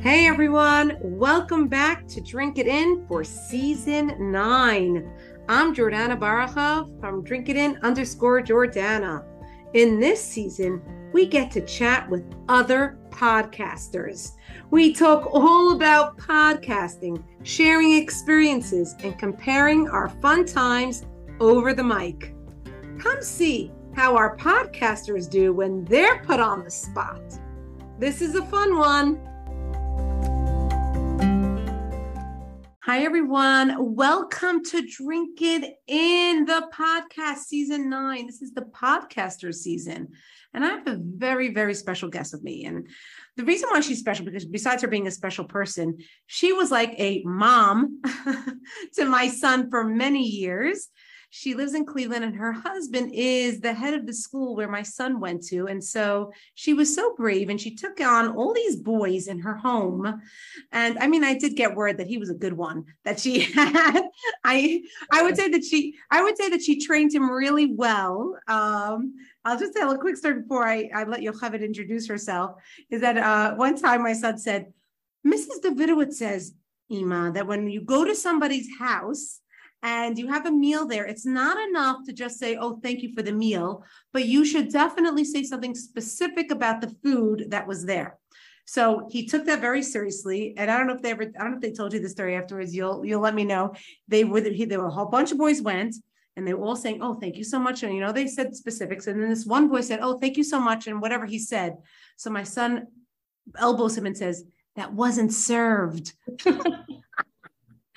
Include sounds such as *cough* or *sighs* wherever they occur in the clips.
Hey everyone, welcome back to Drink It In for season nine. I'm Jordana Barachov from Drink It In underscore Jordana. In this season, we get to chat with other podcasters. We talk all about podcasting, sharing experiences, and comparing our fun times over the mic. Come see how our podcasters do when they're put on the spot. This is a fun one. Hi, everyone. Welcome to Drink It In the podcast season nine. This is the podcaster season. And I have a very, very special guest with me. And the reason why she's special, because besides her being a special person, she was like a mom *laughs* to my son for many years. She lives in Cleveland and her husband is the head of the school where my son went to. And so she was so brave and she took on all these boys in her home. And I mean, I did get word that he was a good one that she *laughs* had. I I would say that she I would say that she trained him really well. Um, I'll just tell a quick story before I, I let Yocheved introduce herself. Is that uh, one time my son said, Mrs. Davidowitz says, Ima, that when you go to somebody's house and you have a meal there, it's not enough to just say, oh, thank you for the meal, but you should definitely say something specific about the food that was there. So he took that very seriously. And I don't know if they ever, I don't know if they told you the story afterwards. You'll, you'll let me know. They were, he, there were a whole bunch of boys went and they were all saying, oh, thank you so much. And, you know, they said specifics. And then this one boy said, oh, thank you so much. And whatever he said. So my son elbows him and says, that wasn't served. *laughs*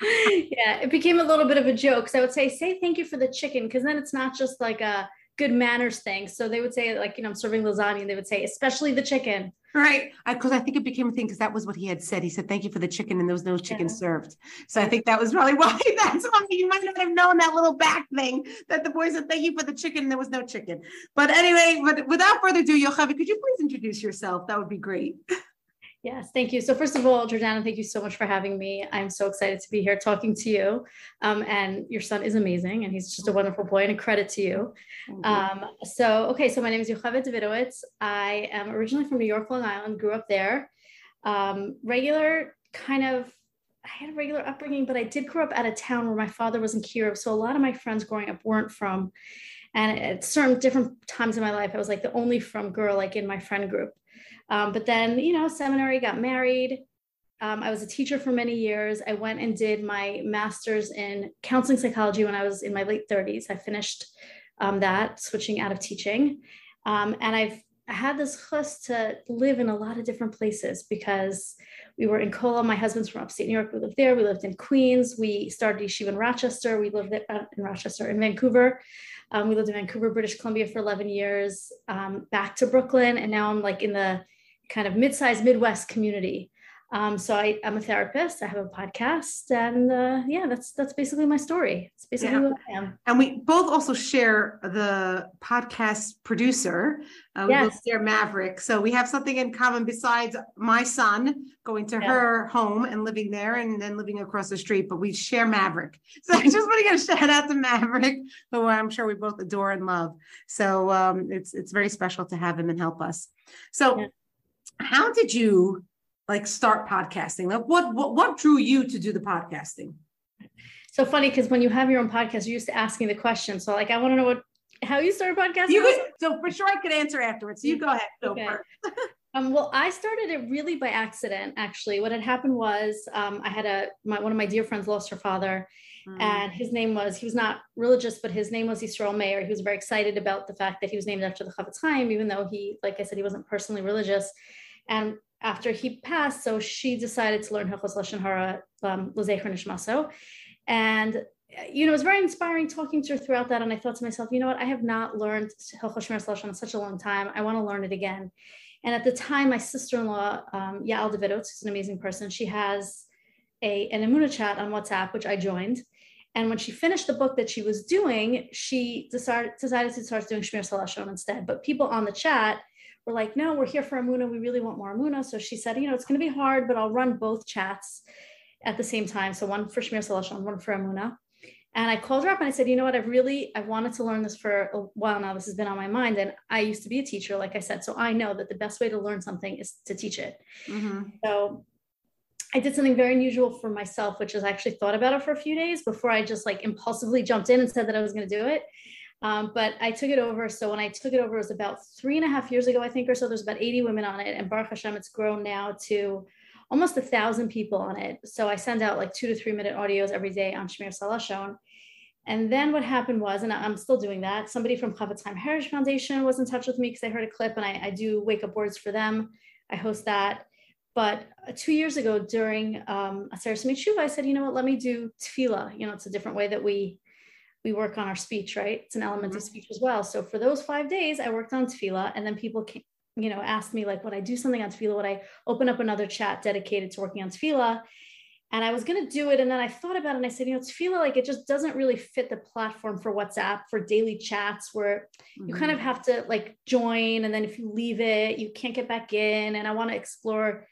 yeah, it became a little bit of a joke. So I would say, say thank you for the chicken, because then it's not just like a good manners thing. So they would say, like, you know, I'm serving lasagna, and they would say, especially the chicken. Right. Because I, I, think it became a thing because that was what he had said. He said, Thank you for the chicken, and there was no chicken yeah. served. So I think that was probably *laughs* why that's why you might not have known that little back thing that the boy said, Thank you for the chicken, and there was no chicken. But anyway, but without further ado, Yocheved, could you please introduce yourself? That would be great. Yes, thank you. So first of all, Jordana, thank you so much for having me. I'm so excited to be here talking to you. Um, and your son is amazing, and he's just a wonderful boy, and a credit to you. Um, so, okay, so my name is Yocheved Davidowitz. I am originally from New York, Long Island, grew up there. Um, regular kind of, I had a regular upbringing, but I did grow up at a town where my father was in kiruv. So a lot of my friends growing up weren't frum. And at certain different times in my life, I was like the only frum girl, like in my friend group. Um, but then, you know, seminary, got married. Um, I was a teacher for many years. I went and did my master's in counseling psychology when I was in my late 30s. I finished um, that, switching out of teaching. Um, and I've had this chus to live in a lot of different places because we were in kollel. My husband's from upstate New York. We lived there. We lived in Queens. We started yeshiva in Rochester. We lived in Rochester, in Vancouver. Um, we lived in Vancouver, British Columbia for 11 years, um, back to Brooklyn. And now I'm like in the kind of mid-sized Midwest community. Um, so I, am a therapist. I have a podcast, and uh, yeah, that's that's basically my story. It's basically yeah. I am. And we both also share the podcast producer. Uh, we yes. both share Maverick, so we have something in common besides my son going to yeah. her home and living there, and then living across the street. But we share Maverick. *laughs* So I *laughs* just want to give a shout out to Maverick, who I'm sure we both adore and love. So um, it's it's very special to have him and help us. So. Yeah how did you like start podcasting? Like what what what drew you to do the podcasting? So funny because when you have your own podcast, you're used to asking the question. So like I want to know what how you started podcasting. You could, so for sure I could answer afterwards. So you go ahead. Go okay. *laughs* um, well, I started it really by accident. Actually, what had happened was um, I had a my, one of my dear friends lost her father, mm. and his name was he was not religious, but his name was Yisrael Meir. He was very excited about the fact that he was named after the Chofetz Chaim, even though he, like I said, he wasn't personally religious. And after he passed, so she decided to learn Hilchos Lashon Hara um, Nishmaso. And you know, it was very inspiring talking to her throughout that. And I thought to myself, you know what, I have not learned Hilchos Lashon in such a long time. I want to learn it again. And at the time, my sister-in-law, um, Yael Davidowitz, who's an amazing person, she has a, an Emunah chat on WhatsApp, which I joined. And when she finished the book that she was doing, she decided, decided to start doing Shmiras Halashon instead. But people on the chat were like, no, we're here for Amuna. We really want more Amuna. So she said, you know, it's going to be hard, but I'll run both chats at the same time. So one for Shmiras Halashon, one for Amuna. And I called her up and I said, you know what, I've really, I wanted to learn this for a while now. This has been on my mind. And I used to be a teacher, like I said. So I know that the best way to learn something is to teach it. Mm-hmm. So I did something very unusual for myself, which is I actually thought about it for a few days before I just like impulsively jumped in and said that I was going to do it. Um, but I took it over. So when I took it over, it was about three and a half years ago, I think, or so. There's about 80 women on it, and Baruch Hashem, it's grown now to almost a thousand people on it. So I send out like two to three minute audios every day on Shmiras Halashon. And then what happened was, and I'm still doing that. Somebody from Chofetz Chaim Heritage Foundation was in touch with me because I heard a clip, and I, I do wake up words for them. I host that. But uh, two years ago during um, Aseret Shuva, I said, you know what, let me do tefillah. You know, it's a different way that we we work on our speech, right? It's an element mm-hmm. of speech as well. So for those five days, I worked on tefillah, and then people came, you know, asked me like, would I do something on tefillah? Would I open up another chat dedicated to working on tefillah? And I was going to do it. And then I thought about it and I said, you know, tefillah, like it just doesn't really fit the platform for WhatsApp for daily chats where mm-hmm. you kind of mm-hmm. have to like join. And then if you leave it, you can't get back in. And I want to explore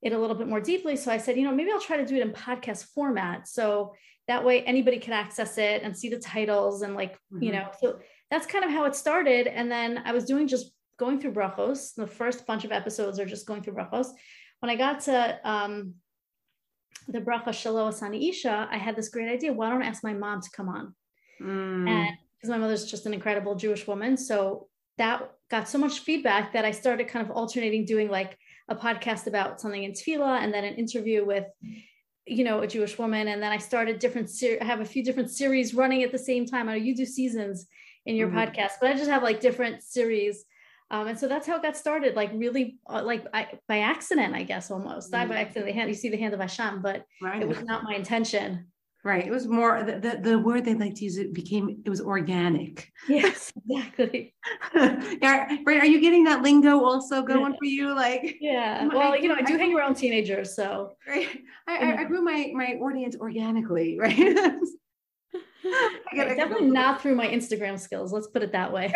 it a little bit more deeply. So I said, you know, maybe I'll try to do it in podcast format. So that way anybody can access it and see the titles and like, mm-hmm. you know, so that's kind of how it started. And then I was doing just going through brachos. The first bunch of episodes are just going through brachos. When I got to um, the bracha Shelo Asani Isha, I had this great idea. Why don't I ask my mom to come on? Mm. And because my mother's just an incredible Jewish woman. So that got so much feedback that I started kind of alternating doing like a podcast about something in tefillah and then an interview with you know a jewish woman and then i started different ser- i have a few different series running at the same time i know you do seasons in your mm-hmm. podcast but i just have like different series um, and so that's how it got started like really uh, like I, by accident i guess almost mm-hmm. by accident the hand you see the hand of Hashem but right. it was not my intention Right. It was more the, the, the, word they like to use it became it was organic. Yes, *laughs* exactly. *laughs* yeah, right. Are you getting that lingo also going yeah. for you? Like yeah. *laughs* Well, I, you know, I do I, hang around teenagers, so right. I, I, grew my my audience organically, right? I gotta, definitely not through my Instagram skills. Let's put it that way.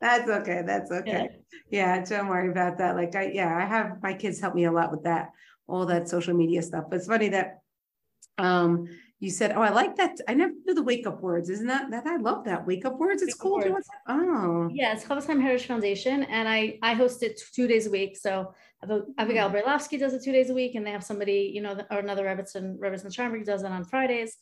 That's okay. That's okay. Yeah. yeah, don't worry about that. Like I yeah, I have my kids help me a lot with that all that social media stuff. But it's funny that um, you said, "Oh, I like that." I never knew the wake up words. Isn't that that? I love that wake up words. It's wake cool. Words. Oh, yeah, it's Chaim Heritage Foundation, and I I host it two days a week. So Abigail mm-hmm. Brailovsky does it two days a week, and they have somebody, you know, or another Rebbitzin Rebbitzin Sharmberg does it on Fridays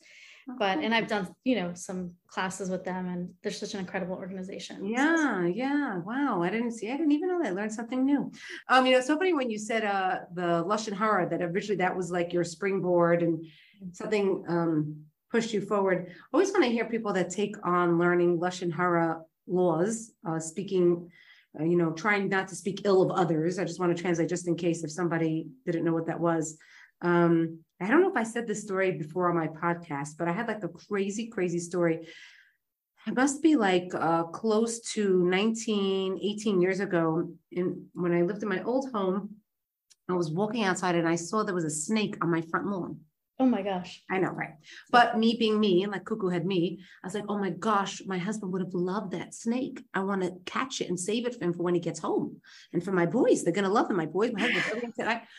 but and I've done you know some classes with them and they're such an incredible organization. Yeah, yeah. Wow. I didn't see I didn't even know that. I learned something new. Um, you know, so funny when you said uh the Lashon Hara that originally that was like your springboard and something um pushed you forward. I always want to hear people that take on learning Lashon Hara laws, uh speaking uh, you know, trying not to speak ill of others. I just want to translate just in case if somebody didn't know what that was. Um, I don't know if I said this story before on my podcast, but I had like a crazy, crazy story. It must be like uh, close to 19, 18 years ago. In, when I lived in my old home, I was walking outside and I saw there was a snake on my front lawn. Oh my gosh. I know, right? But me being me, like Cuckoo had me, I was like, oh my gosh, my husband would have loved that snake. I want to catch it and save it for him for when he gets home. And for my boys, they're going to love him. My boys, my husband.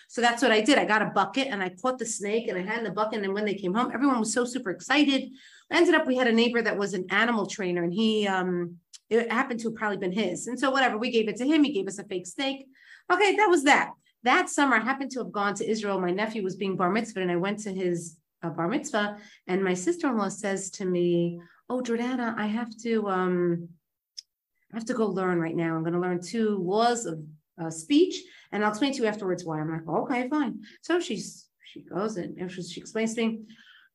So that's what I did. I got a bucket and I caught the snake and I had in the bucket. And when they came home, everyone was so super excited. Ended up, we had a neighbor that was an animal trainer and he, um, it happened to have probably been his. And so whatever, we gave it to him. He gave us a fake snake. Okay, that was that that summer, I happened to have gone to Israel. My nephew was being bar mitzvah, and I went to his uh, bar mitzvah. And my sister in law says to me, "Oh, Jordana, I have to, um, I have to go learn right now. I'm going to learn two laws of uh, speech, and I'll explain to you afterwards why." I'm like, "Okay, fine." So she's she goes and she explains to me.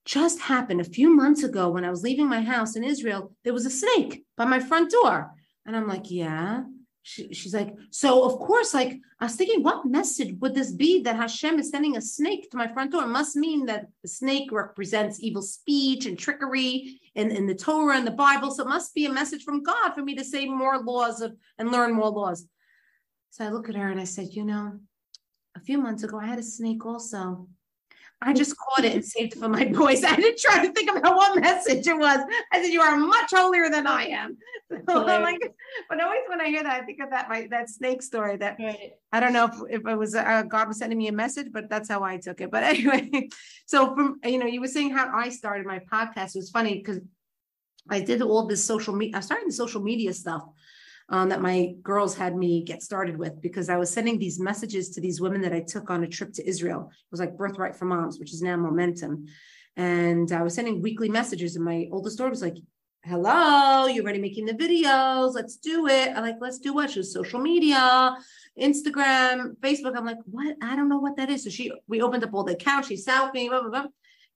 Just happened a few months ago when I was leaving my house in Israel. There was a snake by my front door, and I'm like, "Yeah." She, she's like, so of course, like I was thinking, what message would this be that Hashem is sending a snake to my front door? It must mean that the snake represents evil speech and trickery in, in the Torah and the Bible. So it must be a message from God for me to say more laws of and learn more laws. So I look at her and I said, you know, a few months ago I had a snake also. I just caught it and saved it for my *laughs* boys. I didn't try to think about what message it was. I said, "You are much holier than I am." *laughs* So like, but always when I hear that, I think of that my that snake story. That right. I don't know if, if it was uh, God was sending me a message, but that's how I took it. But *laughs* anyway, so from you know, you were saying how I started my podcast. It was funny because I did all this social media. I started the social media stuff um, that my girls had me get started with because I was sending these messages to these women that I took on a trip to Israel. It was like Birthright for Moms, which is now Momentum. And I was sending weekly messages, and my oldest daughter was like, Hello, you ready making the videos? Let's do it. I'm like, let's do what? She was social media, Instagram, Facebook. I'm like, what? I don't know what that is. So she, we opened up all the accounts. She south me, blah, blah, blah.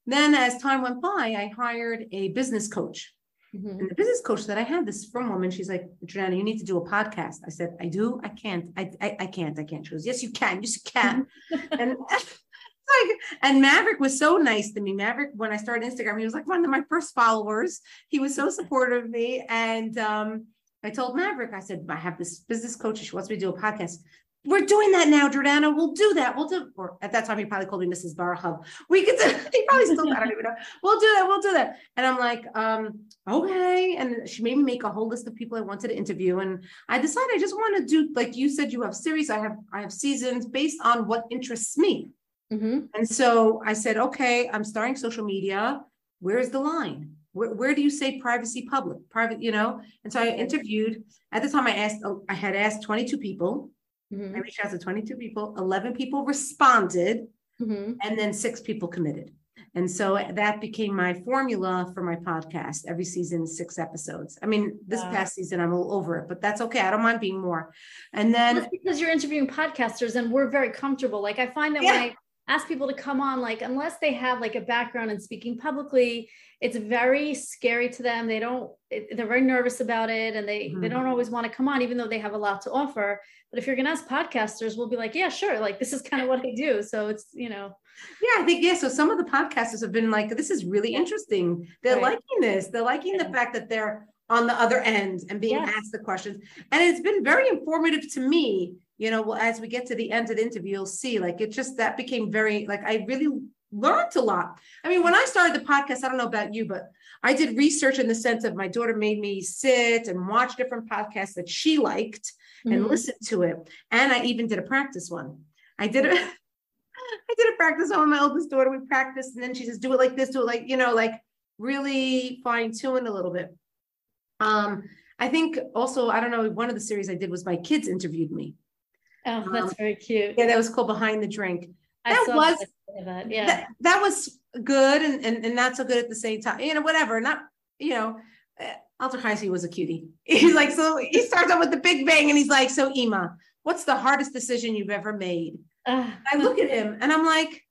Then as time went by, I hired a business coach Mm-hmm. And the business coach that I had, this frum woman, she's like, Jordana, you need to do a podcast. I said, I do, I can't, I, I, I can't, I can't. She goes, Yes, you can, yes, you can. *laughs* and *laughs* like, and Maverick was so nice to me. Maverick, when I started Instagram, he was like one of my first followers. He was so supportive of me. And um, I told Maverick, I said, I have this business coach. She wants me to do a podcast we're doing that now, Jordana. We'll do that. We'll do, or at that time, he probably called me Mrs. Barhub. We could, do, *laughs* he probably still, I don't even know. We'll do that. We'll do that. And I'm like, um, okay. And she made me make a whole list of people I wanted to interview. And I decided I just want to do, like you said, you have series. I have, I have seasons based on what interests me. Mm-hmm. And so I said, okay, I'm starting social media. Where's the line? Where, where do you say privacy public private, you know? And so I interviewed at the time I asked, I had asked 22 people Mm-hmm. I reached out to 22 people, 11 people responded, mm-hmm. and then six people committed. And so that became my formula for my podcast. Every season, six episodes. I mean, this wow. past season, I'm all over it, but that's okay. I don't mind being more. And then that's because you're interviewing podcasters and we're very comfortable. Like I find that yeah. when I ask people to come on, like unless they have like a background in speaking publicly, it's very scary to them. They don't, they're very nervous about it and they, mm-hmm. they don't always want to come on, even though they have a lot to offer. But if you're going to ask podcasters, we'll be like, yeah, sure. Like this is kind of what I do. So it's, you know. Yeah, I think, yeah. So some of the podcasters have been like, this is really interesting. They're right. liking this. They're liking yeah. the fact that they're on the other end and being yes. asked the questions. And it's been very informative to me. You know, well, as we get to the end of the interview, you'll see like it just that became very like I really learned a lot. I mean, when I started the podcast, I don't know about you, but I did research in the sense of my daughter made me sit and watch different podcasts that she liked and mm-hmm. listen to it. And I even did a practice one. I did a *laughs* I did a practice one with my oldest daughter. We practiced, and then she says, do it like this, do it like, you know, like really fine tune a little bit. Um, I think also, I don't know, one of the series I did was my kids interviewed me. Oh, that's um, very cute. Yeah, that was cool. Behind the Drink. That was that. yeah. That, that was good and, and and not so good at the same time. You know, whatever. Not, you know, eh, Alter was a cutie. *laughs* He's like, so he starts out with the big bang and he's like, so Ima, what's the hardest decision you've ever made? Uh, I look at him and I'm like,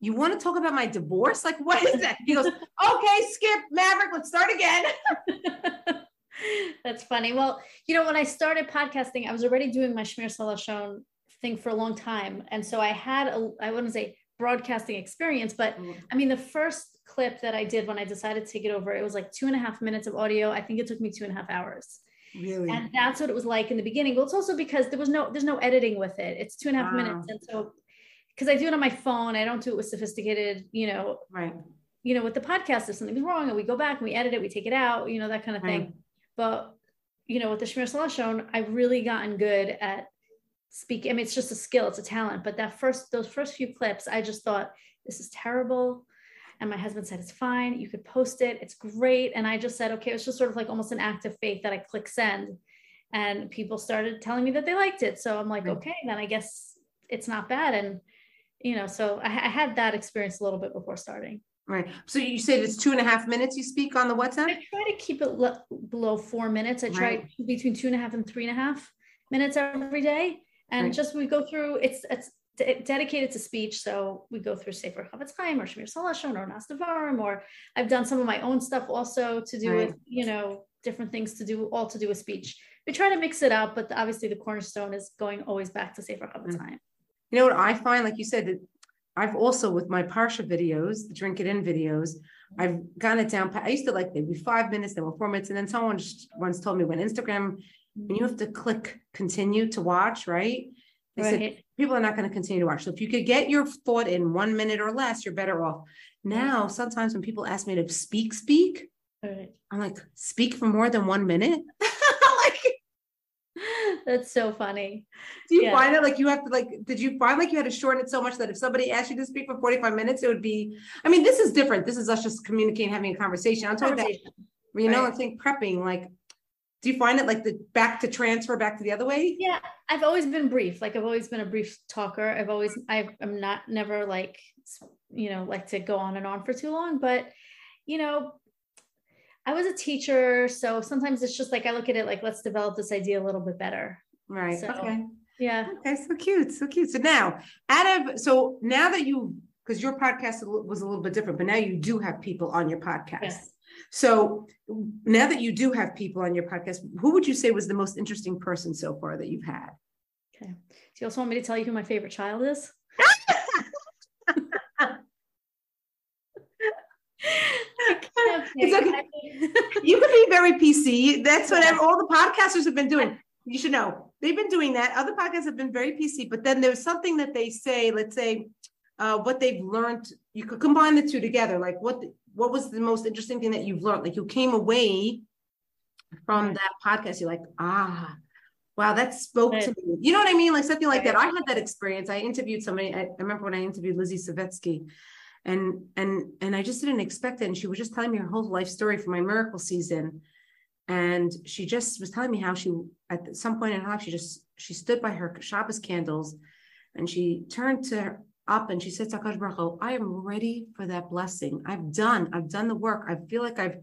you want to talk about my divorce? Like, what is that? He goes, *laughs* okay, skip Maverick, let's start again. *laughs* *laughs* That's funny. Well, you know, when I started podcasting, I was already doing my Shmiras Halashon thing for a long time. And so I had a, I wouldn't say broadcasting experience, but mm. I mean, the first clip that I did when I decided to take it over, it was like two and a half minutes of audio. I think it took me two and a half hours. Really? And that's what it was like in the beginning. Well, it's also because there was no, there's no editing with it. It's two and a half wow. minutes. And so, because I do it on my phone, I don't do it with sophisticated, you know, right. You know, with the podcast, if something's wrong and we go back and we edit it, we take it out, you know, that kind of thing. But, you know, with the Shmiras Halashon, I've really gotten good at speaking. I mean, it's just a skill, it's a talent. But that first, those first few clips, I just thought, this is terrible. And my husband said, it's fine. You could post it. It's great. And I just said, okay, it was just sort of like almost an act of faith that I click send. And people started telling me that they liked it. So I'm like, right. okay, then I guess it's not bad. And, you know, so I, I, had that experience a little bit before starting. Right. So you said it's two and a half minutes you speak on the WhatsApp? I try to keep it le- below four minutes. I try right. between two and a half and three and a half minutes every day. And right. just we go through, it's, it's dedicated to speech. So we go through Sefer Chaim or Shmiras Halashon or Nas Devarim, or I've done some of my own stuff also to do right. with, you know, different things to do, all to do with speech. We try to mix it up, but obviously the cornerstone is going always back to Sefer Chofetz mm. Chaim. You know what I find, like you said, I've also with my Parsha videos, the Drink It In videos, I've gotten it down. I used to like maybe five minutes, then four minutes, and then someone just once told me when Instagram, when you have to click continue to watch, right? They right. said people are not going to continue to watch. So if you could get your thought in one minute or less, you're better off. Now, sometimes when people ask me to speak, speak, right. I'm like, speak for more than one minute. *laughs* that's so funny. Do you yeah. find it like you have to like? Did you find like you had to shorten it so much that if somebody asked you to speak for 45 minutes, it would be? I mean, this is different. This is us just communicating, having a conversation. I'm talking about, you know, right. I think prepping like do you find it like the back to transfer back to the other way? Yeah, I've always been brief. Like I've always been a brief talker. I've always I am not never like you know like to go on and on for too long. But you know, I was a teacher, so sometimes it's just like I look at it like let's develop this idea a little bit better. Right. So, okay. Yeah. Okay. So cute. So cute. So now, out of so now that you because your podcast was a little bit different, but now you do have people on your podcast. Yes. So now that you do have people on your podcast, who would you say was the most interesting person so far that you've had? Okay. Do you also want me to tell you who my favorite child is? It's okay. *laughs* you can be very PC. That's what all the podcasters have been doing. You should know they've been doing that. Other podcasts have been very PC, but then there's something that they say. Let's say uh, what they've learned. You could combine the two together. Like what what was the most interesting thing that you've learned? Like you came away from that podcast, you're like, ah, wow, that spoke right. to me. You know what I mean? Like something like that. I had that experience. I interviewed somebody. I, I remember when I interviewed Lizzie Savetsky, and and and I just didn't expect it. And she was just telling me her whole life story for my miracle season. And she just was telling me how she at some point in her life she just she stood by her Shabbos candles, and she turned to up and she said to Akash Baruch I am ready for that blessing. I've done, I've done the work. I feel like I've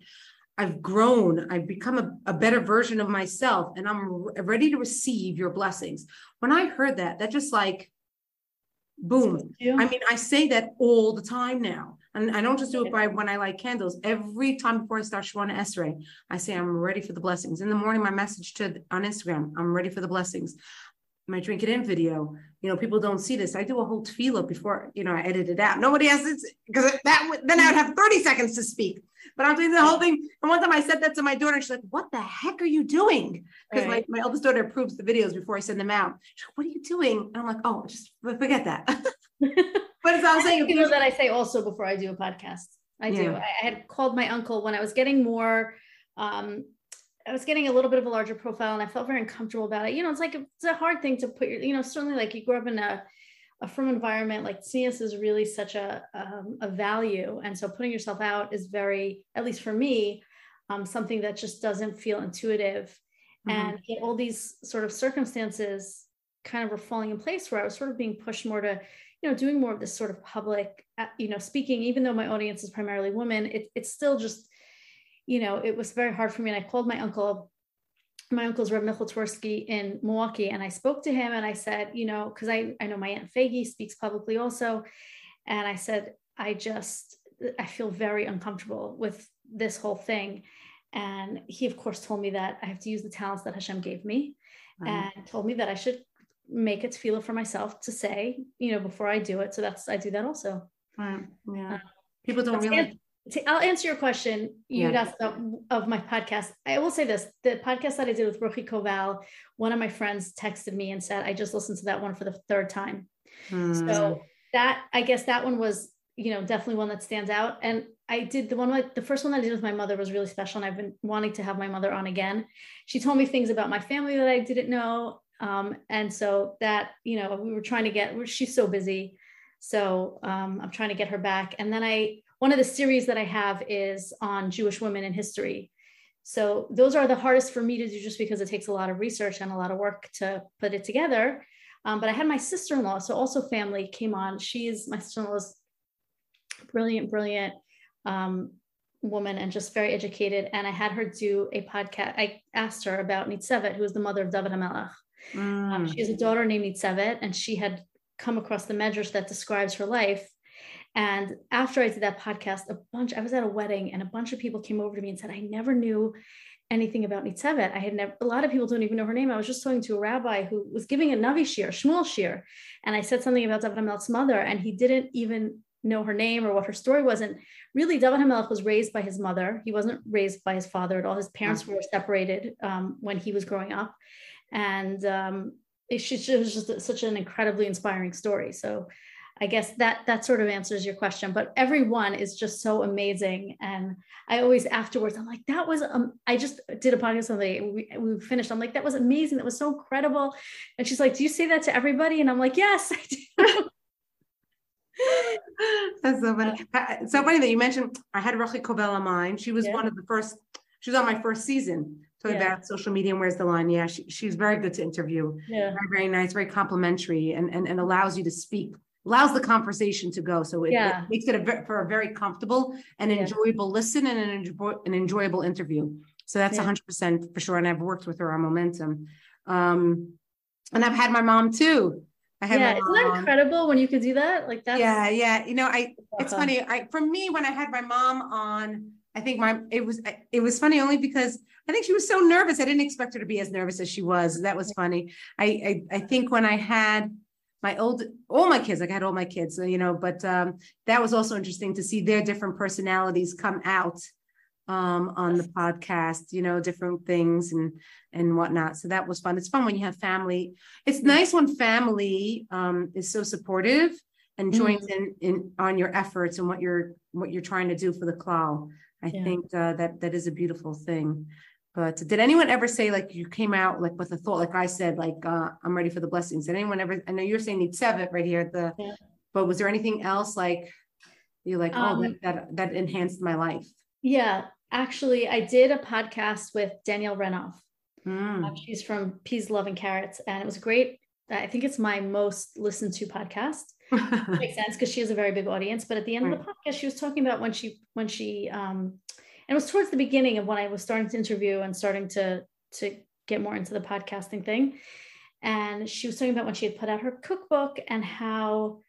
I've grown, I've become a, a better version of myself, and I'm re- ready to receive your blessings. When I heard that, that just like boom. I mean, I say that all the time now. And I don't just do it by when I light candles. Every time before I start Shemona Esrei, I say I'm ready for the blessings. In the morning, my message to on Instagram, I'm ready for the blessings my drink it in video. You know, people don't see this. I do a whole tefillah before, you know, I edit it out. Nobody has it because that then I would have 30 seconds to speak. But I'm doing the whole thing. And one time I said that to my daughter, and she's like, What the heck are you doing? Because right. my, my eldest daughter approves the videos before I send them out. She's like, What are you doing? And I'm like, Oh, just forget that. *laughs* but as I was saying, you know that I say also before I do a podcast. I do. I had called my uncle when I was getting more um, I was getting a little bit of a larger profile and I felt very uncomfortable about it. You know, it's like it's a hard thing to put your, you know, certainly like you grew up in a, a frum environment, like tznius is really such a, um, a value. And so putting yourself out is very, at least for me, um, something that just doesn't feel intuitive. Mm-hmm. And all these sort of circumstances kind of were falling in place where I was sort of being pushed more to, you know, doing more of this sort of public, uh, you know, speaking, even though my audience is primarily women, it, it's still just, you know, it was very hard for me. And I called my uncle, my uncle's Reb Michel Twerski in Milwaukee, and I spoke to him and I said, you know, because I, I know my Aunt Faigy speaks publicly also. And I said, I just, I feel very uncomfortable with this whole thing. And he, of course, told me that I have to use the talents that Hashem gave me and told me that I should make it feel for myself to say, you know, before I do it. So that's, I do that also. Right. Yeah. Um, People don't really I'll answer your question you yeah. asked of, of my podcast. I will say this: the podcast that I did with Ruchi Koval, one of my friends texted me and said, "I just listened to that one for the third time." Hmm. So that I guess that one was, you know, definitely one that stands out. And I did the one with the first one that I did with my mother was really special, and I've been wanting to have my mother on again. She told me things about my family that I didn't know, um, and so that you know we were trying to get. She's so busy, so um, I'm trying to get her back. And then I one of the series that I have is on Jewish women in history. So those are the hardest for me to do just because it takes a lot of research and a lot of work to put it together. Um, but I had my sister-in-law, so also family came on. She's my sister-in-law's brilliant, brilliant um, woman and just very educated. And I had her do a podcast. I asked her about Nitzevet, who is the mother of David HaMelech. Mm. Um, she has a daughter named Nitzevet, and she had come across the medrash that describes her life and after I did that podcast, a bunch, I was at a wedding and a bunch of people came over to me and said, I never knew anything about Nitzevet. I had never, a lot of people don't even know her name. I was just talking to a rabbi who was giving a Navi shiur, Shmuel shiur. And I said something about David HaMelech's mother, and he didn't even know her name or what her story was. And really, David HaMelech was raised by his mother. He wasn't raised by his father at all. His parents mm-hmm. were separated um, when he was growing up. And um, it, it was just such an incredibly inspiring story. So I guess that that sort of answers your question. But everyone is just so amazing, and I always afterwards I'm like, that was um. I just did a podcast with the we, we finished. I'm like, that was amazing. That was so incredible. And she's like, do you say that to everybody? And I'm like, yes, I do. *laughs* That's so funny. So funny that you mentioned I had Ruchi Koval on mine. She was yeah. one of the first. She was on my first season talking Yeah. about social media and where's the line. Yeah, she, she's very good to interview. Yeah. Very, very nice, very complimentary and, and, and allows you to speak, allows the conversation to go. So it, it makes it a, for a very comfortable and Yeah. enjoyable listen and an, enjoy, an enjoyable interview. So that's Yeah. hundred percent for sure. And I've worked with her on momentum. Um, and I've had my mom too. I had Yeah. Isn't that incredible when you could do that? Like that's Yeah, yeah. You know, I, it's awesome. funny. I for me when I had my mom on, I think my it was it was funny only because I think she was so nervous. I didn't expect her to be as nervous as she was. That was funny. I I, I think when I had my old all my kids, like I had all my kids, you know, but um that was also interesting to see their different personalities come out um on the podcast, you know, different things and and whatnot. So that was fun. It's fun when you have family. It's nice when family um is so supportive and joins in in on your efforts and what you're what you're trying to do for the klal. I Yeah. think uh, that that is a beautiful thing. But did anyone ever say like you came out like with a thought, like I said, like uh, I'm ready for the blessings? Did anyone ever? I know you're saying Nitzevet right here at the. Yeah. But was there anything else like you're like, oh, Um, that, that that enhanced my life? Yeah, actually, I did a podcast with Danielle Renov. Mm. Um, She's from Peas, Love, and Carrots, and it was great. I think it's my most listened to podcast. *laughs* Makes sense because she has a very big audience. But at the end of the podcast, she was talking about when she when she um, it was towards the beginning of when I was starting to interview and starting to to get more into the podcasting thing. And she was talking about when she had put out her cookbook and how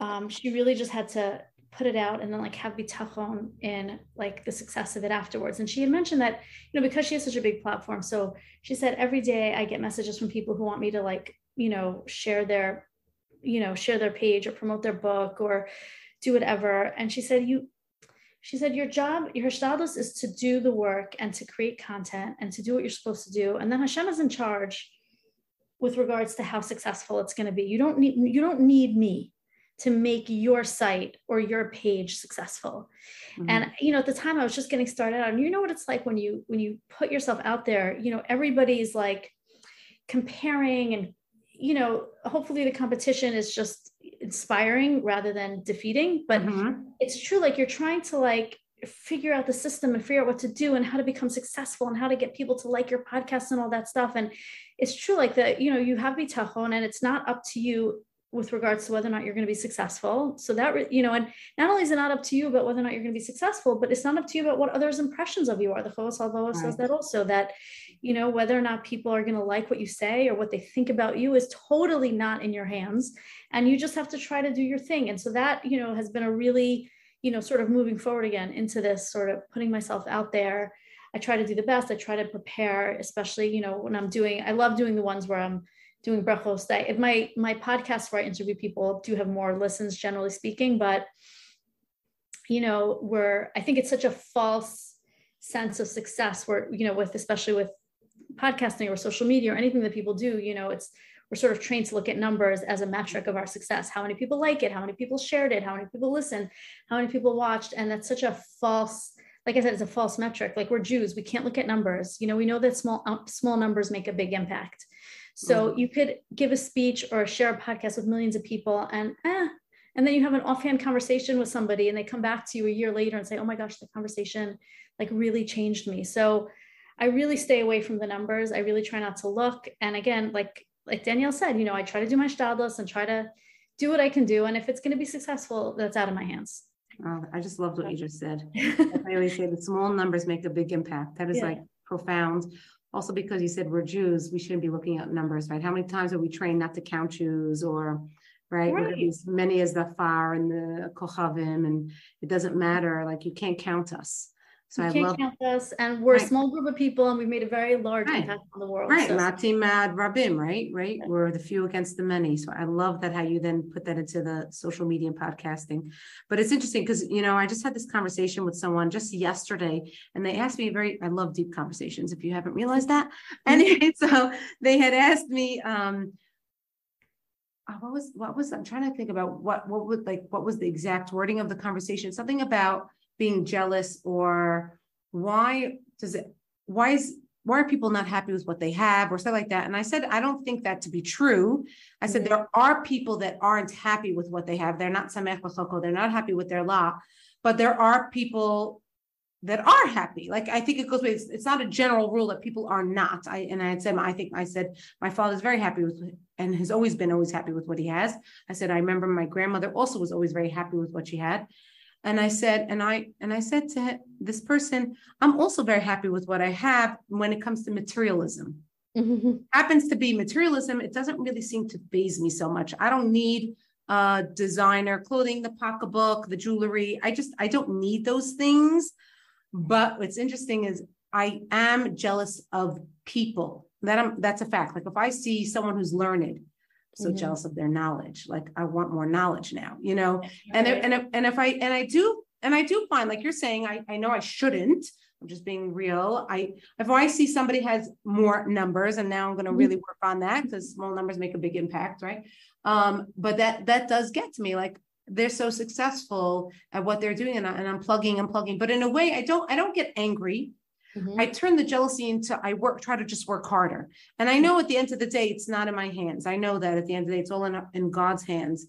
um, she really just had to put it out and then like have bitachon in like the success of it afterwards. And she had mentioned that, you know, because she has such a big platform. So she said every day I get messages from people who want me to like, you know, share their, you know, share their page or promote their book or do whatever. And she said, you, she said, your job, your status is to do the work and to create content and to do what you're supposed to do. And then Hashem is in charge with regards to how successful it's going to be. You don't need, you don't need me to make your site or your page successful. Mhm. And you know, at the time I was just getting started out, and you know what it's like when you when you put yourself out there, you know, everybody's like comparing and you know, hopefully the competition is just inspiring rather than defeating, but Mhm. it's true like you're trying to like figure out the system and figure out what to do and how to become successful and how to get people to like your podcast and all that stuff and it's true like that you know you have bitachon and it's not up to you with regards to whether or not you're going to be successful. So that you know and not only is it not up to you about whether or not you're going to be successful but it's not up to you about what others impressions of you are. The Chovos Halvavos says that also that you know whether or not people are going to like what you say or what they think about you is totally not in your hands and you just have to try to do your thing. And so that you know has been a really you know sort of moving forward again into this sort of putting myself out there. I try to do the best i try to prepare especially you know when i'm doing i love doing the ones where i'm doing brachos if my my podcast where i interview people do have more listens generally speaking but you know where i think it's such a false sense of success where you know with especially with podcasting or social media or anything that people do you know it's we're sort of trained to look at numbers as a metric of our success. How many people like it? How many people shared it? How many people listened? How many people watched? And that's such a false like i said it's a false metric. Like we're jews. We can't look at numbers. You know we know that small uh, small numbers make a big impact so you could give a speech or share a podcast with millions of people and eh, and then you have an offhand conversation with somebody and they come back to you a year later and say oh my gosh the conversation like really changed me so i really stay away from the numbers i really try not to look and again like like danielle said you know i try to do my hishtadlus and try to do what i can do and if it's going to be successful that's out of my hands Oh, I just loved what you just said. *laughs* I always say that small numbers make a big impact. That is Yeah. like profound. Also, because you said we're Jews, we shouldn't be looking at numbers, right? How many times are we trained not to count Jews or, right? Right. As many as the far and the kochavim, and it doesn't matter. Like you can't count us. So you I love count us and we're Right. a small group of people and we've made a very large Right. impact on the world Right, so- Mati Mad Rabim, right? Right. We're the few against the many. So I love that how you then put that into the social media and podcasting. But it's interesting because you know, I just had this conversation with someone just yesterday, and they asked me a very I love deep conversations, if you haven't realized that. *laughs* anyway, so they had asked me, um, uh, what was what was I'm trying to think about what what would like what was the exact wording of the conversation? Something about being jealous or why does it why is why are people not happy with what they have or stuff like that and i said i don't think that to be true i said Mhm. there are people that aren't happy with what they have they're not sameach b'chelko, they're not happy with their law but there are people that are happy. Like I think it goes with it's, it's not a general rule that people are not. I and I said I think I said my father's very happy with and has always been always happy with what he has. I said I remember my grandmother also was always very happy with what she had. And I said, and I and I said to this person, I'm also very happy with what I have when it comes to materialism. Mm-hmm. *laughs* Happens to be materialism. It doesn't really seem to phase me so much. I don't need uh, designer clothing, the pocketbook, the jewelry. I just I don't need those things. But what's interesting is I am jealous of people. That I'm that's a fact. Like if I see someone who's learned, so mm-hmm. jealous of their knowledge. Like I want more knowledge now, you know. And if, and if, and if I and I do and I do find like you're saying, I I know I shouldn't. I'm just being real. I if I see somebody has more numbers, and now I'm going to mm-hmm. really work on that because small numbers make a big impact, right? Um, but that that does get to me. Like they're so successful at what they're doing and, I, and I'm plugging and plugging. But in a way, I don't I don't get angry. Mm-hmm. I turn the jealousy into I work, try to just work harder. And I know at the end of the day, it's not in my hands. I know that at the end of the day, it's all in, in God's hands.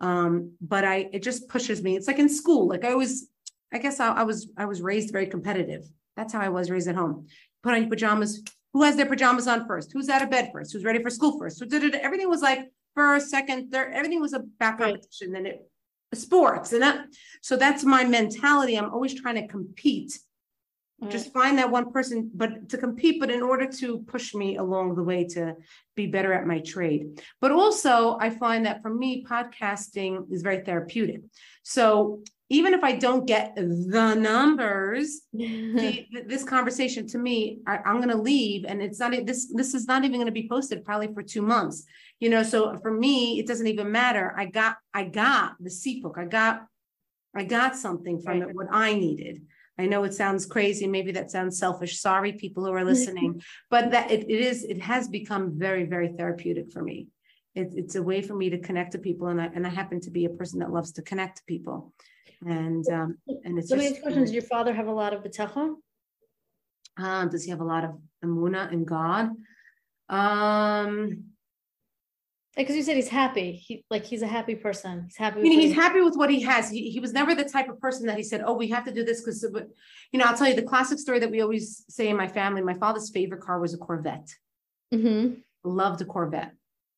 Um, but I it just pushes me. It's like in school. Like I was, I guess I, I was I was raised very competitive. That's how I was raised at home. Put on your pajamas. Who has their pajamas on first? Who's out of bed first? Who's ready for school first? So everything was like first, second, third. Everything was a back competition. Then it sports and that, so that's my mentality i'm always trying to compete. Just find that one person but to compete but in order to push me along the way to be better at my trade but also i find that for me podcasting is very therapeutic so even if I don't get the numbers, *laughs* the, this conversation to me, I, am going to leave, and it's not this. This is not even going to be posted probably for two months. You know, so for me, it doesn't even matter. I got, I got the seat book. I got, I got something from right. it. What I needed. I know it sounds crazy. Maybe that sounds selfish. Sorry, people who are listening, but that it, it is. It has become very, very therapeutic for me. It, it's a way for me to connect to people, and I and I happen to be a person that loves to connect to people and um, and it's. So many questions. Does your father have a lot of bitachon? Um, does he have a lot of amuna in God? Um, because you said he's happy. He like he's a happy person. He's happy. Meaning he's happy with what he has. He, he was never the type of person that he said, "Oh, we have to do this," because you know. I'll tell you the classic story that we always say in my family. My father's favorite car was a Corvette. Mm-hmm. Loved a Corvette.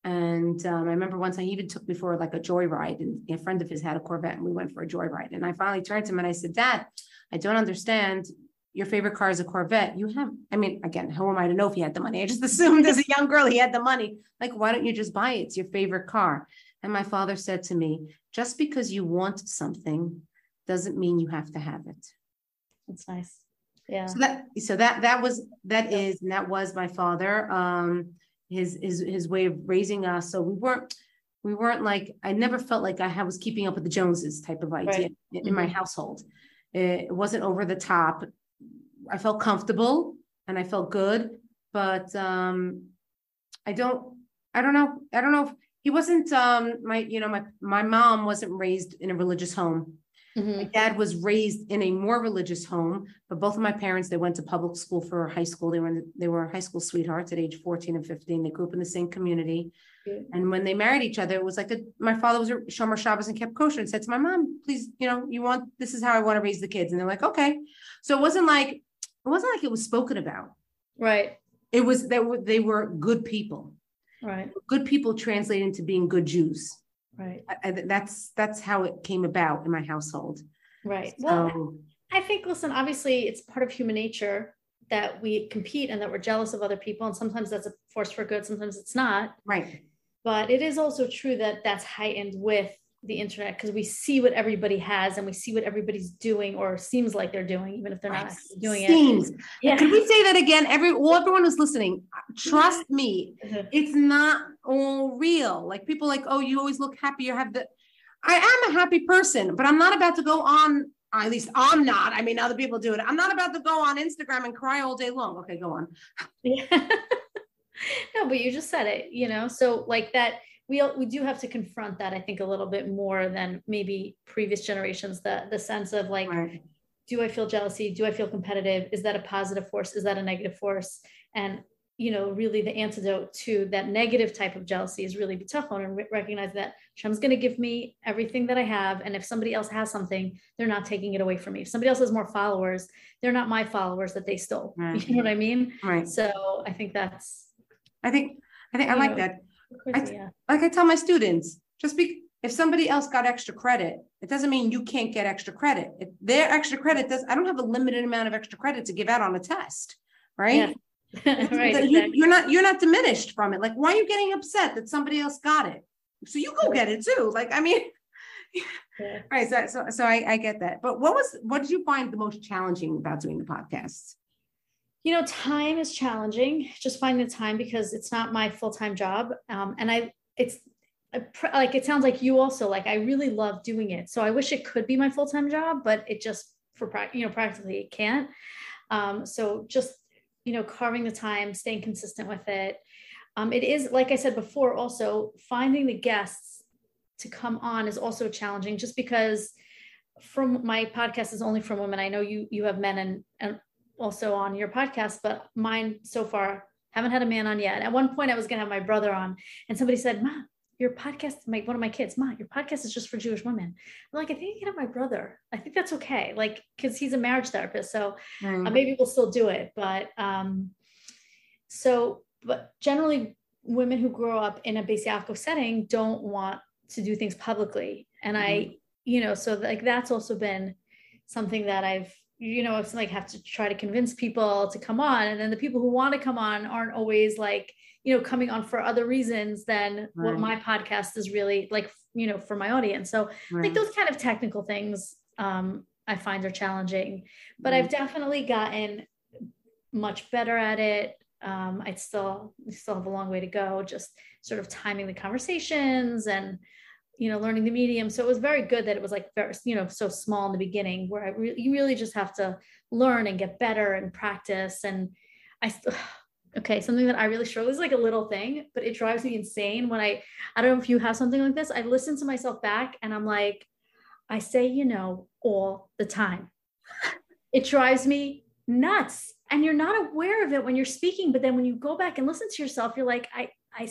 And um, I remember once I even took me for like a joyride, and a friend of his had a Corvette, and we went for a joyride. And I finally turned to him and I said, "Dad, I don't understand. Your favorite car is a Corvette. You have, I mean, again, who am I to know if he had the money? I just *laughs* assumed as a young girl he had the money. Like, why don't you just buy it? It's your favorite car." And my father said to me, "Just because you want something doesn't mean you have to have it." That's nice. Yeah. So that, so that that was that yeah. is and that was my father. Um, his his his way of raising us. So we weren't we weren't like I never felt like I was keeping up with the Joneses type of idea right. in, mm-hmm. my household. It wasn't over the top. I felt comfortable and I felt good, but um, I don't I don't know I don't know if he wasn't um, my you know my my mom wasn't raised in a religious home. Mm-hmm. My dad was raised in a more religious home, but both of my parents they went to public school for high school. They were the, they were high school sweethearts at age 14 and 15. They grew up in the same community. And when they married each other, it was like a, my father was a Shomer Shabbos and kept kosher and said to my mom, please, you know, you want, this is how I want to raise the kids. And they're like, okay. So it wasn't like, it wasn't like it was spoken about. Right. It was, they they were good people. Right. Good people translate into being good Jews. Right. I, that's that's how it came about in my household. Right. So, well, I think listen, obviously it's part of human nature that we compete and that we're jealous of other people and sometimes that's a force for good, sometimes it's not. Right. But it is also true that that's heightened with the internet because we see what everybody has and we see what everybody's doing or seems like they're doing, even if they're not doing seems. it. Yeah. Could we say that again? Every well, everyone who's listening, trust me, mm-hmm. it's not all real. Like people like, oh, you always look happy. You have the I am a happy person, but I'm not about to go on at least I'm not. I mean, other people do it. I'm not about to go on Instagram and cry all day long. Okay, go on. *laughs* Yeah. *laughs* no, but you just said it, you know. So like that we we do have to confront that I think a little bit more than maybe previous generations the the sense of like right. do I feel jealousy do I feel competitive is that a positive force is that a negative force and you know, really the antidote to that negative type of jealousy is really bitachon and re- recognize that Hashem's going to give me everything that I have. And if somebody else has something, they're not taking it away from me. If somebody else has more followers, they're not my followers that they stole. *laughs* Right. You know what I mean? Right. So I think that's. I think, I think I like know, that. I, yeah. Like I tell my students, just be, if somebody else got extra credit, it doesn't mean you can't get extra credit. If their extra credit does, I don't have a limited amount of extra credit to give out on a test. Right. Yeah *laughs* right, you, you're not you're not diminished from it. Like, why are you getting upset that somebody else got it? So you go get it too. Like, I mean, *laughs* yeah. right. So, so, so I, I get that. But what was what did you find the most challenging about doing the podcast? You know, time is challenging. Just finding the time because it's not my full time job, um, and I it's like it sounds like you also like I really love doing it. So I wish it could be my full time job, but it just for you know practically it can't. Um, so just you know, carving the time, staying consistent with it. Um, it is, like I said before, also finding the guests to come on is also challenging just because from my podcast is only from women. I know you you have men and, and also on your podcast, but mine so far haven't had a man on yet. At one point I was gonna have my brother on and somebody said, Ma, your podcast, my one of my kids, Ma, your podcast is just for Jewish women. I'm like, I think I can have my brother. I think that's okay. Like, cause he's a marriage therapist. So mm. uh, maybe we'll still do it. But um, so, but generally women who grow up in a Beis Yaakov setting don't want to do things publicly. And mm. I, mm-hmm. you know, so like that's also been something that I've, you know, it's like have to try to convince people to come on. And then the people who want to come on aren't always like, you know coming on for other reasons than right. what my podcast is really like you know for my audience so right. like those kind of technical things um i find are challenging but right. i've definitely gotten much better at it um i still still have a long way to go just sort of timing the conversations and you know learning the medium. So it was very good that it was like very you know so small in the beginning where i really you really just have to learn and get better and practice. And i *sighs* okay something that i really struggle is like a little thing but it drives me insane when i i don't know if you have something like this. I listen to myself back and i'm like i say you know all the time. It drives me nuts. And you're not aware of it when you're speaking but then when you go back and listen to yourself you're like i i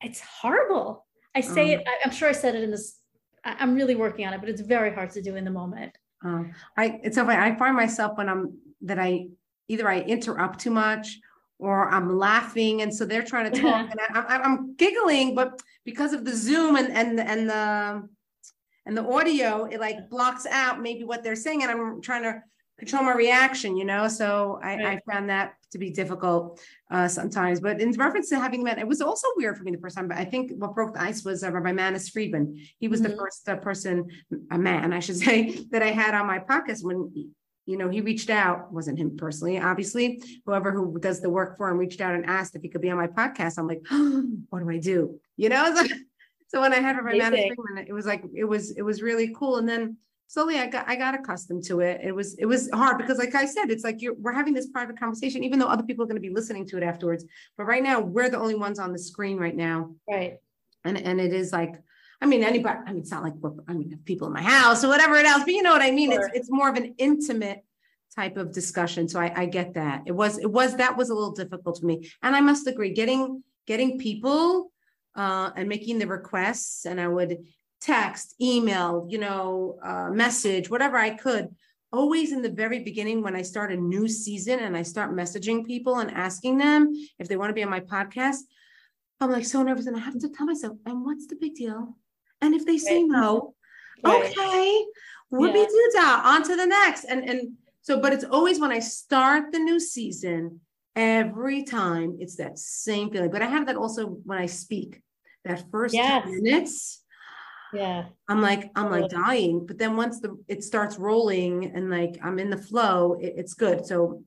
it's horrible i say um, it I, am sure i said it in this I, i'm really working on it but it's very hard to do in the moment. Um, i it's so funny i find myself when i'm that i either i interrupt too much or I'm laughing, and so they're trying to *laughs* talk, and I, am giggling, but because of the Zoom and and and the and the audio, it like blocks out maybe what they're saying, and I'm trying to control my reaction, you know. So I, right. I found that to be difficult uh, sometimes. But in reference to having met, it was also weird for me the first time. But I think what broke the ice was uh, Rabbi Manis Friedman. He was mm-hmm. the first uh, person, a man, I should *laughs* say, that I had on my podcast when you know, he reached out, wasn't him personally, obviously, whoever who does the work for him reached out and asked if he could be on my podcast. I'm like, oh, *gasps* what do I do? You know, *laughs* so when I had my management, it was like, it was, it was really cool. And then slowly I got, I got accustomed to it. It was, it was hard because like I said, it's like you're, we're having this private conversation, even though other people are going to be listening to it afterwards. But right now we're the only ones on the screen right now. Right. And, and it is like, I mean, anybody, I mean, it's not like we're, I mean, people in my house or whatever it else, but you know what I mean? Sure. It's, it's more of an intimate type of discussion. So I, I get that. It was, it was, that was a little difficult for me. And I must agree, getting, getting people uh, and making the requests and I would text, email, you know, uh, message, whatever I could. Always in the very beginning, when I start a new season and I start messaging people and asking them if they want to be on my podcast, I'm like so nervous and I have to tell myself, and what's the big deal? And if they say no, right. okay, we'll yeah. be do that. On to the next. And and so, but it's always when I start the new season, every time it's that same feeling. But I have that also when I speak. That first yes. 10 minutes, yeah i'm like i'm like dying but then once the it starts rolling and like i'm in the flow it, it's good so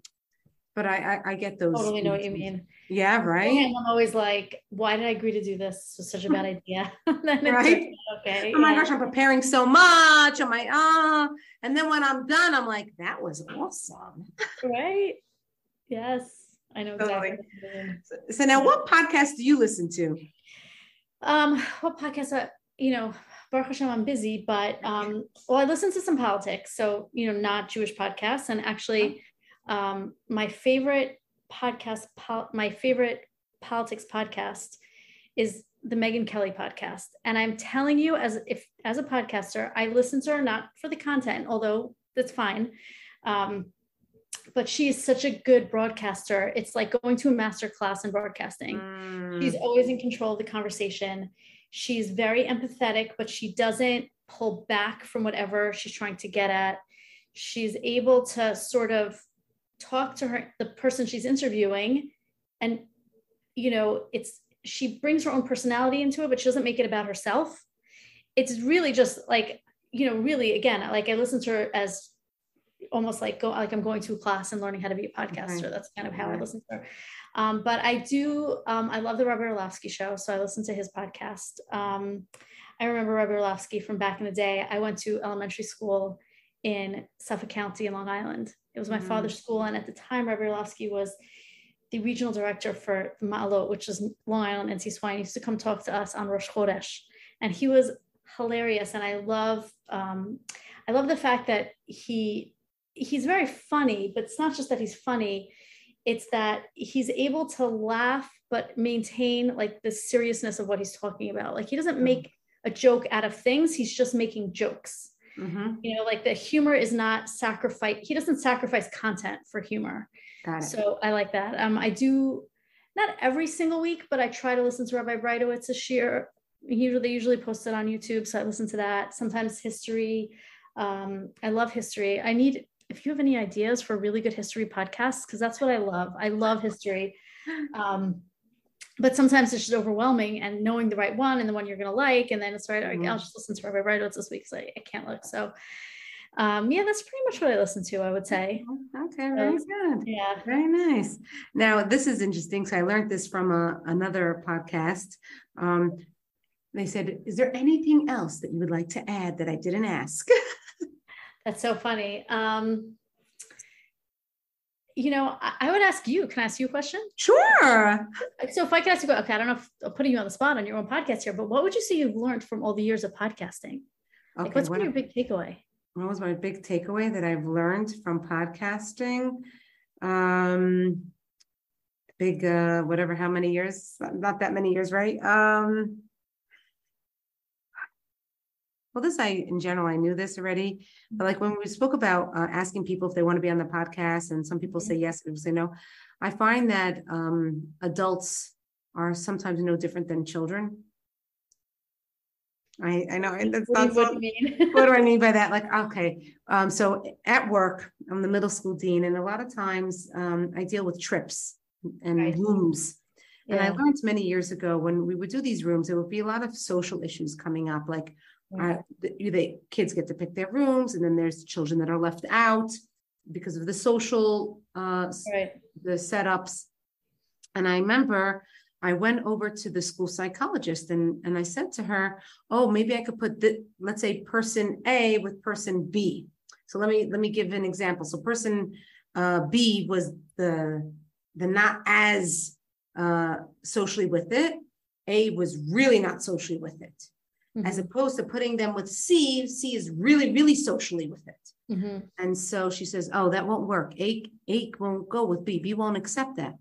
but I, I, I get those. Totally know what you mean. Yeah, right. And I'm always like, why did I agree to do this? This was such a bad *laughs* idea. *laughs* right. okay. Oh my yeah. gosh, I'm preparing so much. I'm like, ah. Oh. And then when I'm done, I'm like, that was awesome. *laughs* right. Yes. I know exactly. So, so now what podcast do you listen to? Um, what podcast uh, you know, Baruch Hashem, I'm busy, but um, well, I listen to some politics. So, you know, not Jewish podcasts. And actually, um, my favorite podcast, pol- my favorite politics podcast is the Megyn Kelly podcast. And I'm telling you, as if as a podcaster, I listen to her not for the content, although that's fine. Um, but she is such a good broadcaster. It's like going to a master class in broadcasting. Mm. She's always in control of the conversation. She's very empathetic, but she doesn't pull back from whatever she's trying to get at. She's able to sort of talk to her the person she's interviewing and you know it's she brings her own personality into it but she doesn't make it about herself it's really just like you know really again like i listen to her as almost like go like i'm going to a class and learning how to be a podcaster right. that's kind of how right. i listen to her um, but i do um, i love the Rabbi Orlofsky show so i listen to his podcast um, i remember Rabbi Orlofsky from back in the day i went to elementary school in suffolk county in long island it was my mm-hmm. father's school. And at the time, Rabbi Orlofsky was the regional director for Ma'alot, which is Long Island NCSY. He used to come talk to us on Rosh Chodesh. And he was hilarious. And I love, um, I love the fact that he, he's very funny, but it's not just that he's funny. It's that he's able to laugh, but maintain like the seriousness of what he's talking about. Like he doesn't mm-hmm. make a joke out of things. He's just making jokes. Mm-hmm. You know, like the humor is not sacrifice. He doesn't sacrifice content for humor. So I like that. Um, I do not every single week, but I try to listen to Rabbi Breitowitz a shiur. Usually, they usually post it on YouTube, so I listen to that. Sometimes history. Um, I love history. I need if you have any ideas for really good history podcasts, because that's what I love. I love history. Um, but sometimes it's just overwhelming and knowing the right one and the one you're going to like and then it's right mm-hmm. i'll just listen to Rabbi Breitowitz this week because I, I, can't look. So um, yeah that's pretty much what i listen to i would say. Okay very so, good. yeah. Very nice. Now this is interesting so i learned this from a, another podcast. Um, they said is there anything else that you would like to add that i didn't ask *laughs* that's so funny um, you know, I, I, would ask you, can I ask you a question? Sure. So if I could ask you, okay, I don't know if I'm putting you on the spot on your own podcast here, but what would you say you've learned from all the years of podcasting? Okay, like what's what, been your big takeaway? What was my big takeaway that I've learned from podcasting? Um, big, uh, whatever, how many years? Not that many years, right? Um, well, this I in general I knew this already, but like when we spoke about uh, asking people if they want to be on the podcast, and some people say yes, people say no. I find that um, adults are sometimes no different than children. I, I know that's what, what, *laughs* what do I mean by that? Like, *laughs* okay, um, so at work, I'm the middle school dean, and a lot of times um, I deal with trips and right. rooms. Yeah. And I learned many years ago when we would do these rooms, there would be a lot of social issues coming up, like uh, the, kids get to pick their rooms, and then there's children that are left out because of the social uh, right. the setups. And I remember I went over to the school psychologist and, and I said to her, "Oh, maybe I could put the let's say person A with person B." So let me let me give an example. So person uh, B was the the not as uh, socially with it. A was really not socially with it mm-hmm. as opposed to putting them with C. C is really, really socially with it. Mm-hmm. And so she says, Oh, that won't work. A, A won't go with B. B won't accept that.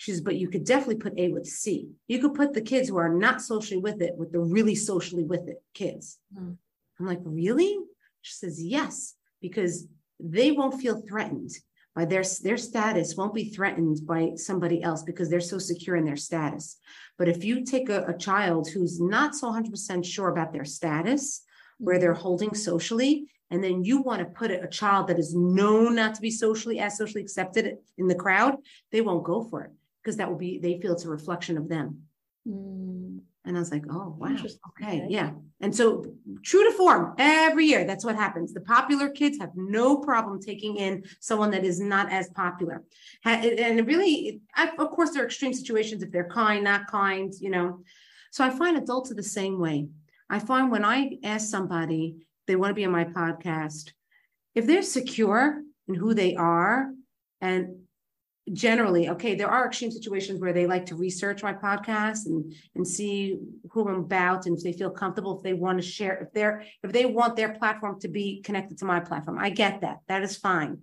She says, but you could definitely put A with C. You could put the kids who are not socially with it with the really socially with it kids. Mm. I'm like, really? She says, yes, because they won't feel threatened by their their status won't be threatened by somebody else because they're so secure in their status but if you take a, a child who's not so 100% sure about their status where they're mm-hmm. holding socially and then you want to put a, a child that is known not to be socially as socially accepted in the crowd they won't go for it because that will be they feel it's a reflection of them mm. And I was like, oh, wow. Okay. Yeah. And so, true to form, every year, that's what happens. The popular kids have no problem taking in someone that is not as popular. And really, of course, there are extreme situations if they're kind, not kind, you know. So, I find adults are the same way. I find when I ask somebody, they want to be on my podcast, if they're secure in who they are and generally okay there are extreme situations where they like to research my podcast and and see who i'm about and if they feel comfortable if they want to share if they're if they want their platform to be connected to my platform i get that that is fine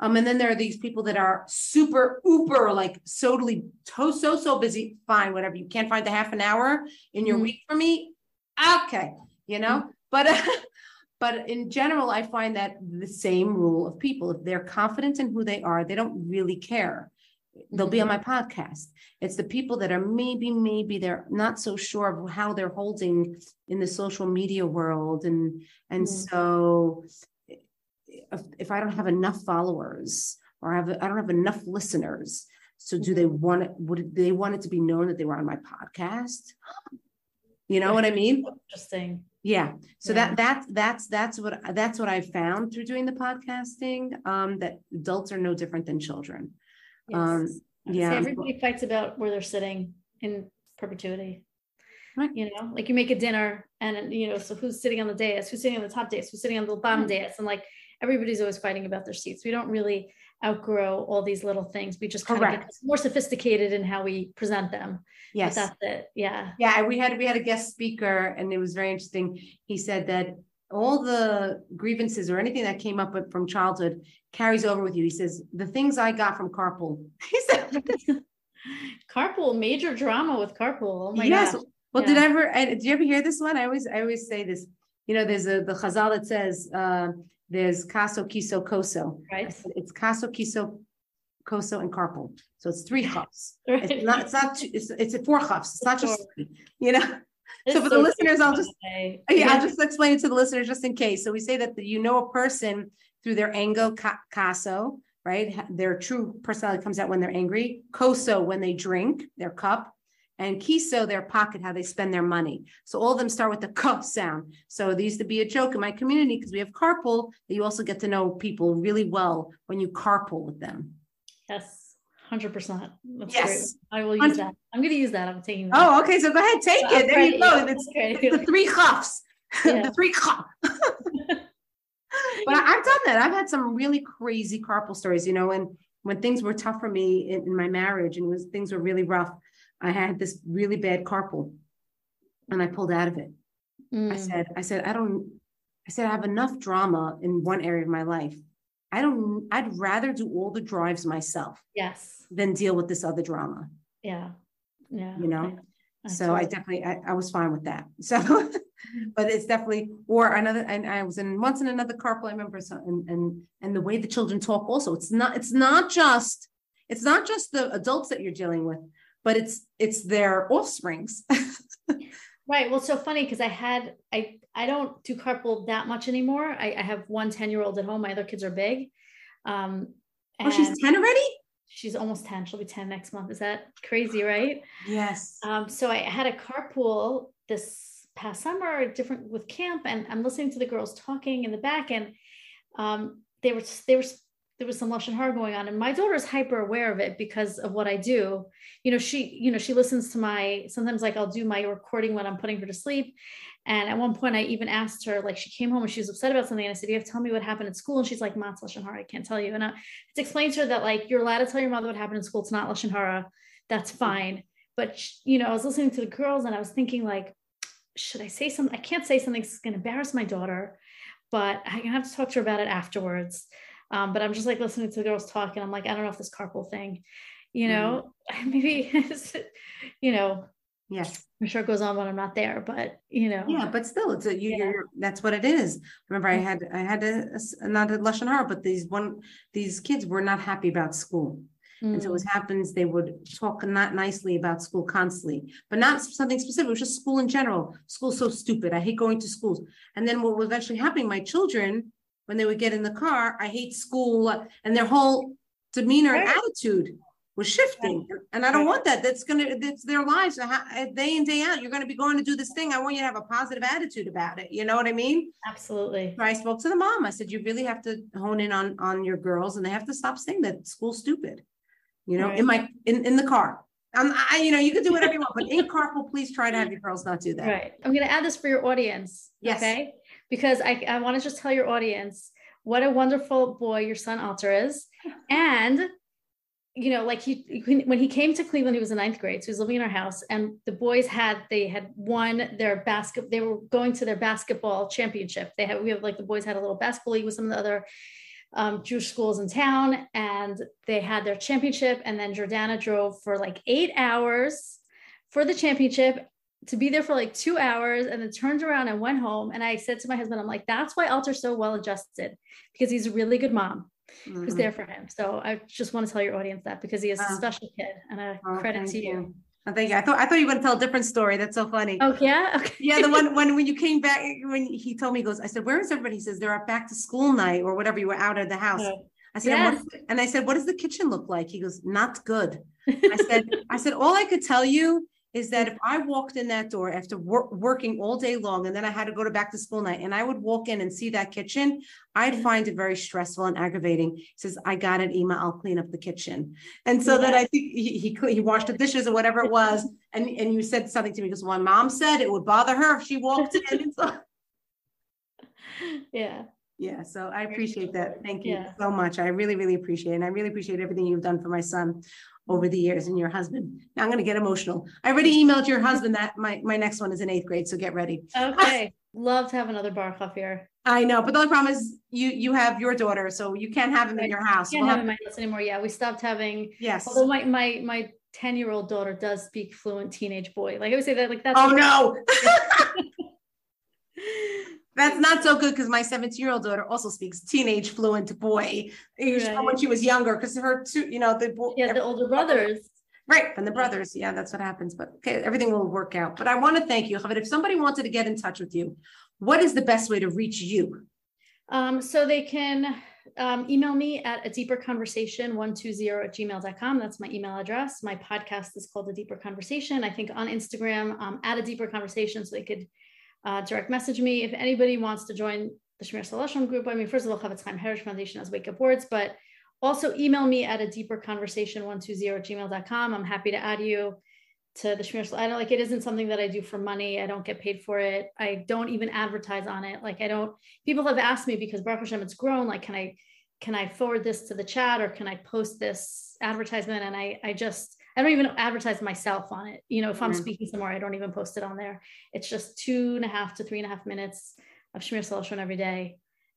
Um, and then there are these people that are super uber, like totally so so so busy. Fine, whatever. You can't find the half an hour in your mm-hmm. week for me. Okay, you know. Mm-hmm. But uh, *laughs* but in general, I find that the same rule of people. If they're confident in who they are, they don't really care. They'll be on my mm-hmm. podcast. It's the people that are maybe, maybe they're not so sure of how they're holding in the social media world. And and mm-hmm. so if, if I don't have enough followers or I have I don't have enough listeners, so do they want it? Would they want it to be known that they were on my podcast? *gasps* You know what I mean? Interesting. Yeah. So yeah. that that's that's that's what that's what I found through doing the podcasting. Um, that adults are no different than children. Yes. Um, yeah. See, everybody fights about where they're sitting in perpetuity. Right. You know, like you make a dinner and you know, so who's sitting on the dais, who's sitting on the top dais, who's sitting on the bottom dais, and like everybody's always fighting about their seats. We don't really outgrow all these little things. We just kind of get more sophisticated in how we present them. Yes. But that's it. Yeah. Yeah. We had we had a guest speaker and it was very interesting. He said that all the grievances or anything that came up from childhood carries over with you. He says, the things I got from carpool. *laughs* He said *laughs* carpool, major drama with carpool. Oh my yes. gosh. Well, yeah. did I ever did you ever hear this one? I always I always say this. You know, there's a the chazal that says uh, there's Caso, Kiso, Koso. Right. It's Caso, Kiso, Koso, and Carpool. So it's three chafs. *laughs* right. It's not, it's not two, it's, it's four chafs. It's not just three, you know? It's so for so the listeners, I'll just, yeah, yeah, I'll just explain it to the listeners just in case. So we say that the, you know a person through their ango caso, right? Their true personality comes out when they're angry. Koso, when they drink their cup and kiso their pocket how they spend their money. So all of them start with the k sound. So there used to be a joke in my community because we have carpool that you also get to know people really well when you carpool with them. Yes 100% That's yes. Great. i will use that. I'm going to use that. I'm taking that. oh okay so go ahead take so it. There you go. It's, *laughs* it's, the three cuffs *laughs* yeah. the three cuff *laughs* but I've done that. I've had some really crazy carpool stories, you know, and when things were tough for me in, in my marriage and was things were really rough, I had this really bad carpool and I pulled out of it. Mm. I said, I said, I don't, I said, I have enough drama in one area of my life. I don't, I'd rather do all the drives myself. Yes. Than deal with this other drama. Yeah. Yeah. You know? I, I so I definitely, I, I was fine with that. So, *laughs* but it's definitely, or another, and I was in once in another carpool, I remember, so, and, and, and the way the children talk also, it's not, it's not just, it's not just the adults that you're dealing with, but it's it's their offsprings. *laughs* right. Well, so funny because I had I I don't do carpool that much anymore. I, I have one 10 year old at home. My other kids are big. Um, oh, she's 10 already? She's almost 10. She'll be 10 next month. Is that crazy, right? Yes. Um, so I had a carpool this past summer, different with camp, and I'm listening to the girls talking in the back, and um, they were they were there was some lashon hara going on and my daughter is hyper aware of it because of what i do. You know she you know she listens to my sometimes like i'll do my recording when i'm putting her to sleep. And at one point i even asked her like she came home and she was upset about something and i said you have to tell me what happened at school. And she's like "Matz lashon hara i can't tell you. And I, it's explained to her that like you're allowed to tell your mother what happened in school. It's not lashon hara. That's mm-hmm. fine. But you know i was listening to the girls and i was thinking like should i say something i can't say something that's going to embarrass my daughter but i have to talk to her about it afterwards um, but I'm just like listening to the girls talk and I'm like, I don't know if this carpool thing, you know, mm. *laughs* maybe, you know, yes, I'm sure it goes on when I'm not there, but you know, yeah, but still, it's a, you, yeah. you're, that's what it is. Remember, I had, I had a, a not a lashon hara, but these one, these kids were not happy about school. And so what mm. happens, they would talk not nicely about school constantly, but not something specific. It was just school in general. School's so stupid. I hate going to schools. And then what was actually happening, my children when they would get in the car, I hate school, and their whole demeanor right. and attitude was shifting. Right. And I don't right. want that. That's gonna that's their lives. Day in, day out, you're gonna be going to do this thing. I want you to have a positive attitude about it. You know what I mean? Absolutely. So I spoke to the mom. I said, you really have to hone in on on your girls, and they have to stop saying that school's stupid. You know, in my in, in the car. Um, I, you know, you can do whatever you want, but in carpool, *laughs* please try to have your girls not do that. Right. I'm going to add this for your audience. Yes. Okay because I, I want to just tell your audience what a wonderful boy your son Alter is. *laughs* And, you know, like he, when he came to Cleveland, he was in ninth grade. So he was living in our house and the boys had, they had won their basket. They were going to their basketball championship. They had, we have like the boys had a little basketball league with some of the other um, Jewish schools in town, and they had their championship. And then Jordana drove for like eight hours for the championship to be there for like two hours and then turned around and went home. And I said to my husband, I'm like, that's why Alter's so well adjusted because he's a really good mom mm-hmm. who's there for him. So I just want to tell your audience that because he is a special kid and a oh, credit to you. you. Oh, thank you. I thought I thought you were going to tell a different story. That's so funny. Oh yeah, okay. yeah. The one *laughs* when when you came back when he told me, he goes, I said, where is everybody? He says they're at back to school night or whatever. You were out of the house. I said, yes. and I said, what does the kitchen look like? He goes, not good. *laughs* I said, I said, all I could tell you is mm. that if I walked in that door after wor- working all day long and then I had to go to back to school night and I would walk in and see that kitchen, I'd mm. find it very stressful and aggravating. He says, I got it, Ema, I'll clean up the kitchen. And so yeah. then I think he, he, he washed the dishes or whatever it was. *laughs* And, and you said something to me because one mom said it would bother her if she walked in. So, *laughs* yeah. Yeah, so I appreciate that. Thank you yeah. so much. I really, really appreciate it. And I really appreciate everything you've done for my son over the years and your husband. Now I'm going to get emotional. I already emailed your husband that my, my next one is in eighth grade. So get ready. Okay. Love to have another bar here. I know, but the only problem is you you have your daughter, so you can't have him in your house. You Can't we'll have him in my house anymore. Yeah, we stopped having. Yes. Although my my my ten year old daughter does speak fluent teenage boy. Like I would say that like that's. Oh no. *laughs* *laughs* *laughs* That's not so good because my 17 year old daughter also speaks teenage fluent boy right. when she was younger because her two, you know, the yeah, the older brothers. Right, and the brothers. Yeah, that's what happens. But okay, everything will work out. But I want to thank you. If somebody wanted to get in touch with you, what is the best way to reach you? Um, so they can um, email me at a deeper conversation 120 at gmail.com. That's my email address. My podcast is called A Deeper Conversation. I think on Instagram, um, at a deeper conversation, so they could uh, direct message me. If anybody wants to join the Shmiras Halashon group, I mean, first of all, Chaim Heritage Foundation has Wake Up Words, but also email me at a deeper conversation 120 at gmail.com. I'm happy to add you to the Shmir. I don't like it isn't something that I do for money. I don't get paid for it. I don't even advertise on it. Like I don't, people have asked me because Baruch Hashem, it's grown. Like, can I, can I forward this to the chat or can I post this advertisement? And I, I just, I don't even advertise myself on it. You know, if I'm mm-hmm. speaking somewhere, I don't even post it on there. It's just two and a half to three and a half minutes of Shmiras Halashon every day.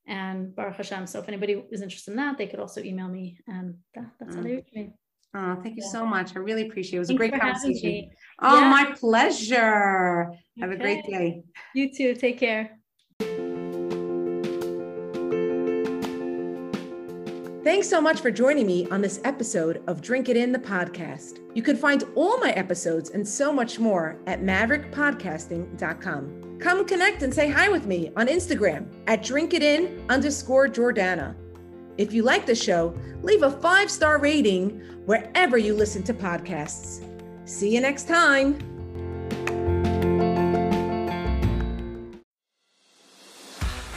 And Baruch Hashem. So if anybody is interested in that, they could also email me. And that, that's mm-hmm. how they reach me. Oh, thank you yeah. so much. I really appreciate it. It was Thanks a great conversation. Oh, yeah. my pleasure. Have a great day. You too. Take care. Thanks so much for joining me on this episode of Drink It In the podcast. You can find all my episodes and so much more at maverickpodcasting.com. Come connect and say hi with me on Instagram at drinkitin underscore Jordana. If you like the show, leave a five star rating wherever you listen to podcasts. See you next time.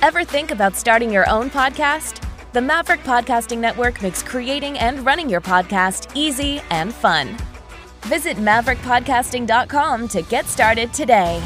Ever think about starting your own podcast? The Maverick Podcasting Network makes creating and running your podcast easy and fun. Visit maverickpodcasting.com to get started today.